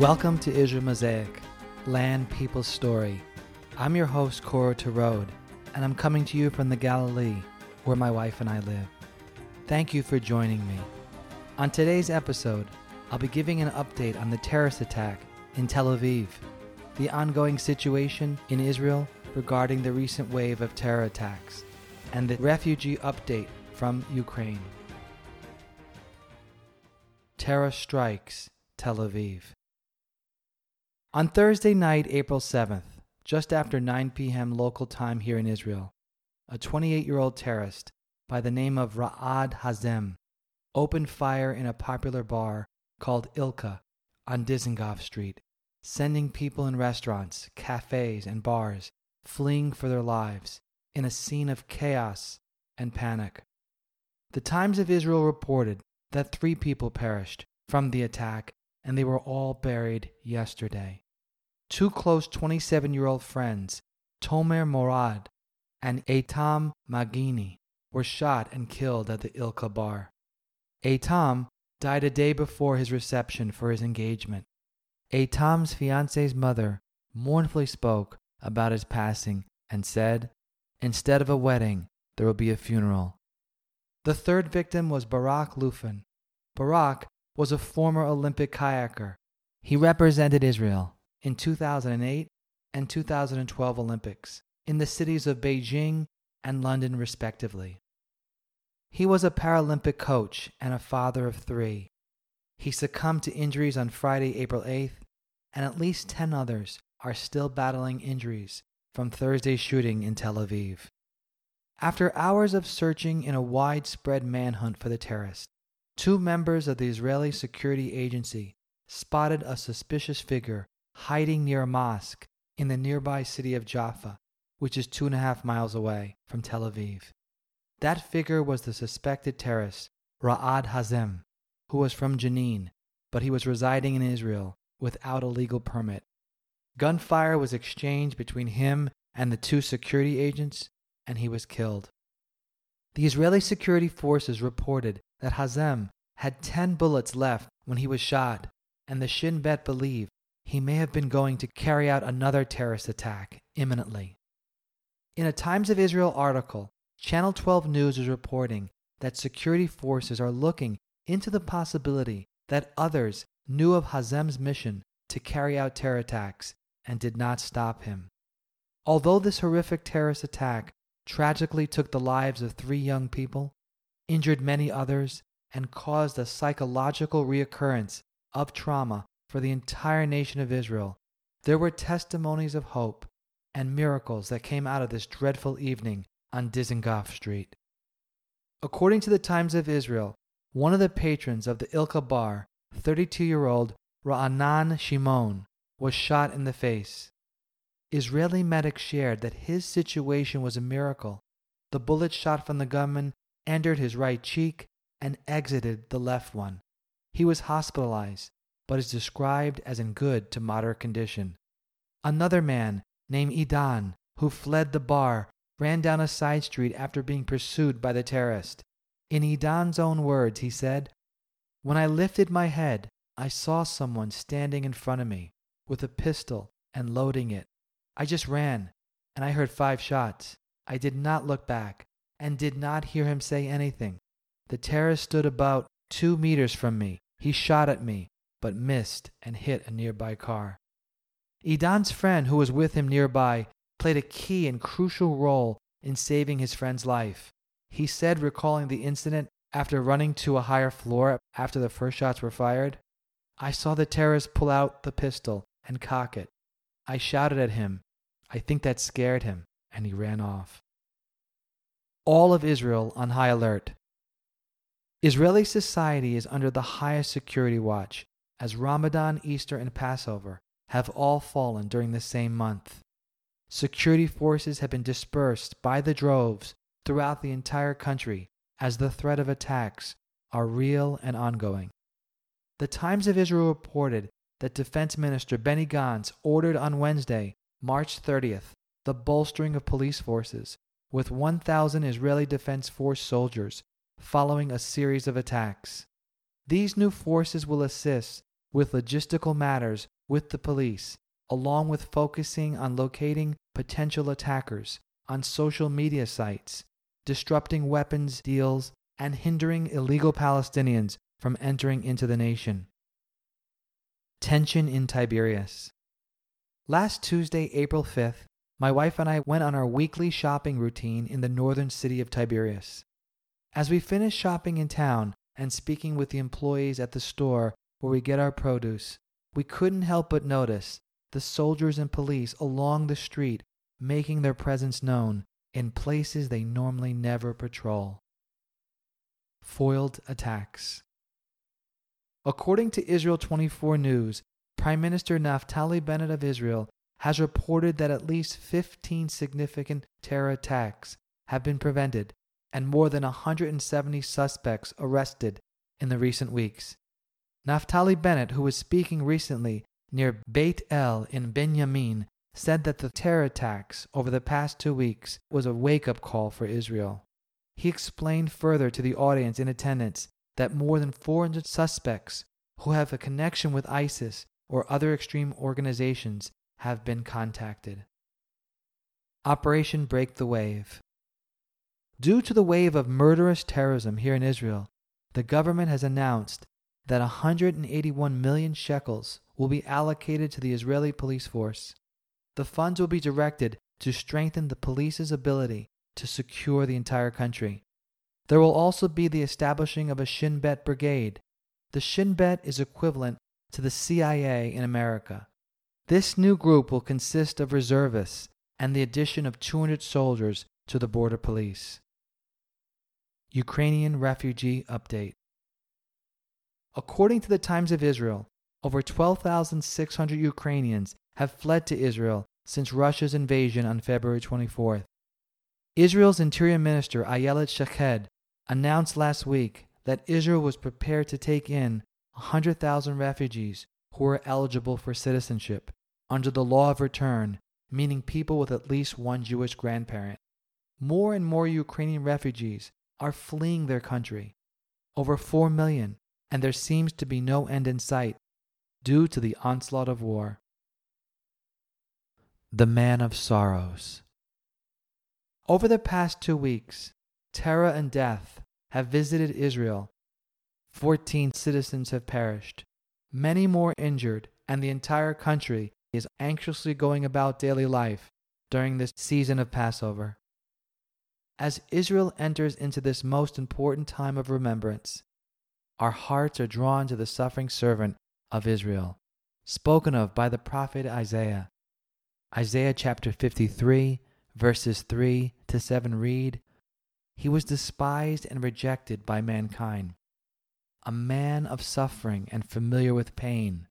Welcome to Israel Mosaic, Land People's Story. I'm your host, Cora Terode, and I'm coming to you from the Galilee, where my wife and I live. Thank you for joining me. On today's episode, I'll be giving an update on the terrorist attack in Tel Aviv, the ongoing situation in Israel regarding the recent wave of terror attacks, and the refugee update from Ukraine. Terror strikes Tel Aviv. On Thursday night, April 7th, just after 9 p.m. local time here in Israel, a 28 year old terrorist by the name of Ra'ad Hazem opened fire in a popular bar called Ilka on Dizengoff Street, sending people in restaurants, cafes, and bars fleeing for their lives in a scene of chaos and panic. The Times of Israel reported that three people perished from the attack and they were all buried yesterday. Two close 27 year old friends, Tomer Morad and Eitam Magini, were shot and killed at the Ilka bar. Eitam died a day before his reception for his engagement. Eitam's fiance's mother mournfully spoke about his passing and said, Instead of a wedding, there will be a funeral. The third victim was Barak Lufan. Barak was a former Olympic kayaker. He represented Israel in 2008 and 2012 Olympics in the cities of Beijing and London, respectively. He was a Paralympic coach and a father of three. He succumbed to injuries on Friday, April 8th, and at least 10 others are still battling injuries from Thursday's shooting in Tel Aviv. After hours of searching in a widespread manhunt for the terrorist, two members of the Israeli Security Agency spotted a suspicious figure hiding near a mosque in the nearby city of Jaffa, which is two and a half miles away from Tel Aviv. That figure was the suspected terrorist, Ra'ad Hazem, who was from Jenin, but he was residing in Israel without a legal permit. Gunfire was exchanged between him and the two security agents, and he was killed. The Israeli security forces reported that Hazem had 10 bullets left when he was shot, and the Shin Bet believe he may have been going to carry out another terrorist attack imminently. In a Times of Israel article, Channel 12 News is reporting that security forces are looking into the possibility that others knew of Hazem's mission to carry out terror attacks and did not stop him. Although this horrific terrorist attack tragically took the lives of three young people, injured many others, and caused a psychological reoccurrence of trauma for the entire nation of Israel, there were testimonies of hope and miracles that came out of this dreadful evening on Dizengoff Street. According to the Times of Israel, one of the patrons of the Ilka bar, 32 year old Ra'anan Shimon, was shot in the face. Israeli medics shared that his situation was a miracle. The bullet shot from the gunman entered his right cheek and exited the left one. He was hospitalized, but is described as in good to moderate condition. Another man, named Idan, who fled the bar, ran down a side street after being pursued by the terrorist. In Idan's own words, he said, When I lifted my head, I saw someone standing in front of me with a pistol and loading it. I just ran, and I heard five shots. I did not look back and did not hear him say anything. The terrorist stood about two meters from me. He shot at me, but missed and hit a nearby car. Idan's friend, who was with him nearby, played a key and crucial role in saving his friend's life. He said, recalling the incident after running to a higher floor after the first shots were fired, I saw the terrorist pull out the pistol and cock it. I shouted at him. I think that scared him, and he ran off. All of Israel on high alert. Israeli society is under the highest security watch, as Ramadan, Easter, and Passover have all fallen during the same month. Security forces have been dispersed by the droves throughout the entire country as the threat of attacks are real and ongoing. The Times of Israel reported that Defense Minister Benny Gantz ordered on Wednesday, March 30th, the bolstering of police forces with 1,000 Israeli Defense Force soldiers following a series of attacks. These new forces will assist with logistical matters with the police, along with focusing on locating potential attackers on social media sites, disrupting weapons deals, and hindering illegal Palestinians from entering into the nation. Tension in Tiberias. Last Tuesday, April 5th, my wife and I went on our weekly shopping routine in the northern city of Tiberias. As we finished shopping in town and speaking with the employees at the store where we get our produce, we couldn't help but notice the soldiers and police along the street making their presence known in places they normally never patrol. Foiled attacks. According to Israel 24 News, Prime Minister Naftali Bennett of Israel has reported that at least 15 significant terror attacks have been prevented and more than 170 suspects arrested in the recent weeks. Naftali Bennett, who was speaking recently near Beit El in Benjamin, said that the terror attacks over the past two weeks was a wake up call for Israel. He explained further to the audience in attendance that more than 400 suspects who have a connection with ISIS or other extreme organizations have been contacted. Operation Break the Wave. Due to the wave of murderous terrorism here in Israel, the government has announced that 181 million shekels will be allocated to the Israeli police force. The funds will be directed to strengthen the police's ability to secure the entire country. There will also be the establishing of a Shin Bet brigade. The Shin Bet is equivalent to the CIA in America. This new group will consist of reservists and the addition of 200 soldiers to the border police. Ukrainian refugee update. According to the Times of Israel, over 12,600 Ukrainians have fled to Israel since Russia's invasion on February 24th. Israel's Interior Minister Ayelet Shaked announced last week that Israel was prepared to take in 100,000 refugees who were eligible for citizenship under the law of return, meaning people with at least one Jewish grandparent. More and more Ukrainian refugees are fleeing their country, over 4 million, and there seems to be no end in sight due to the onslaught of war. The Man of Sorrows. Over the past two weeks, terror and death have visited Israel. Fourteen citizens have perished, many more injured, and the entire country is anxiously going about daily life during this season of Passover. As Israel enters into this most important time of remembrance, our hearts are drawn to the suffering servant of Israel, spoken of by the prophet Isaiah. Isaiah chapter 53, verses 3 to 7 read He was despised and rejected by mankind, a man of suffering and familiar with pain.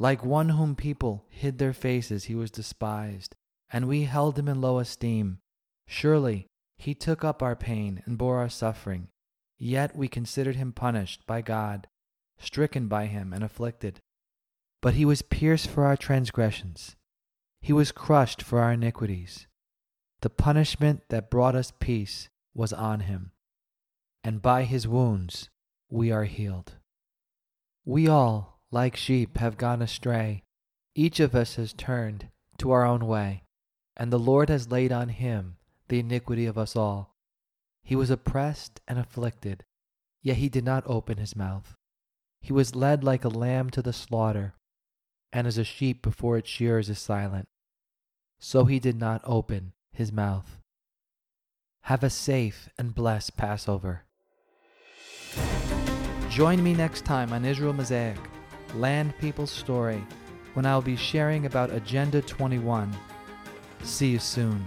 Like one whom people hid their faces, he was despised, and we held him in low esteem. Surely he took up our pain and bore our suffering, yet we considered him punished by God, stricken by him, and afflicted. But he was pierced for our transgressions, he was crushed for our iniquities. The punishment that brought us peace was on him, and by his wounds we are healed. We all, like sheep, have gone astray. Each of us has turned to our own way, and the Lord has laid on him the iniquity of us all. He was oppressed and afflicted, yet he did not open his mouth. He was led like a lamb to the slaughter, and as a sheep before its shearers is silent, so he did not open his mouth. Have a safe and blessed Passover. Join me next time on Israel Mosaic Land People's Story when I will be sharing about Agenda 21. See you soon.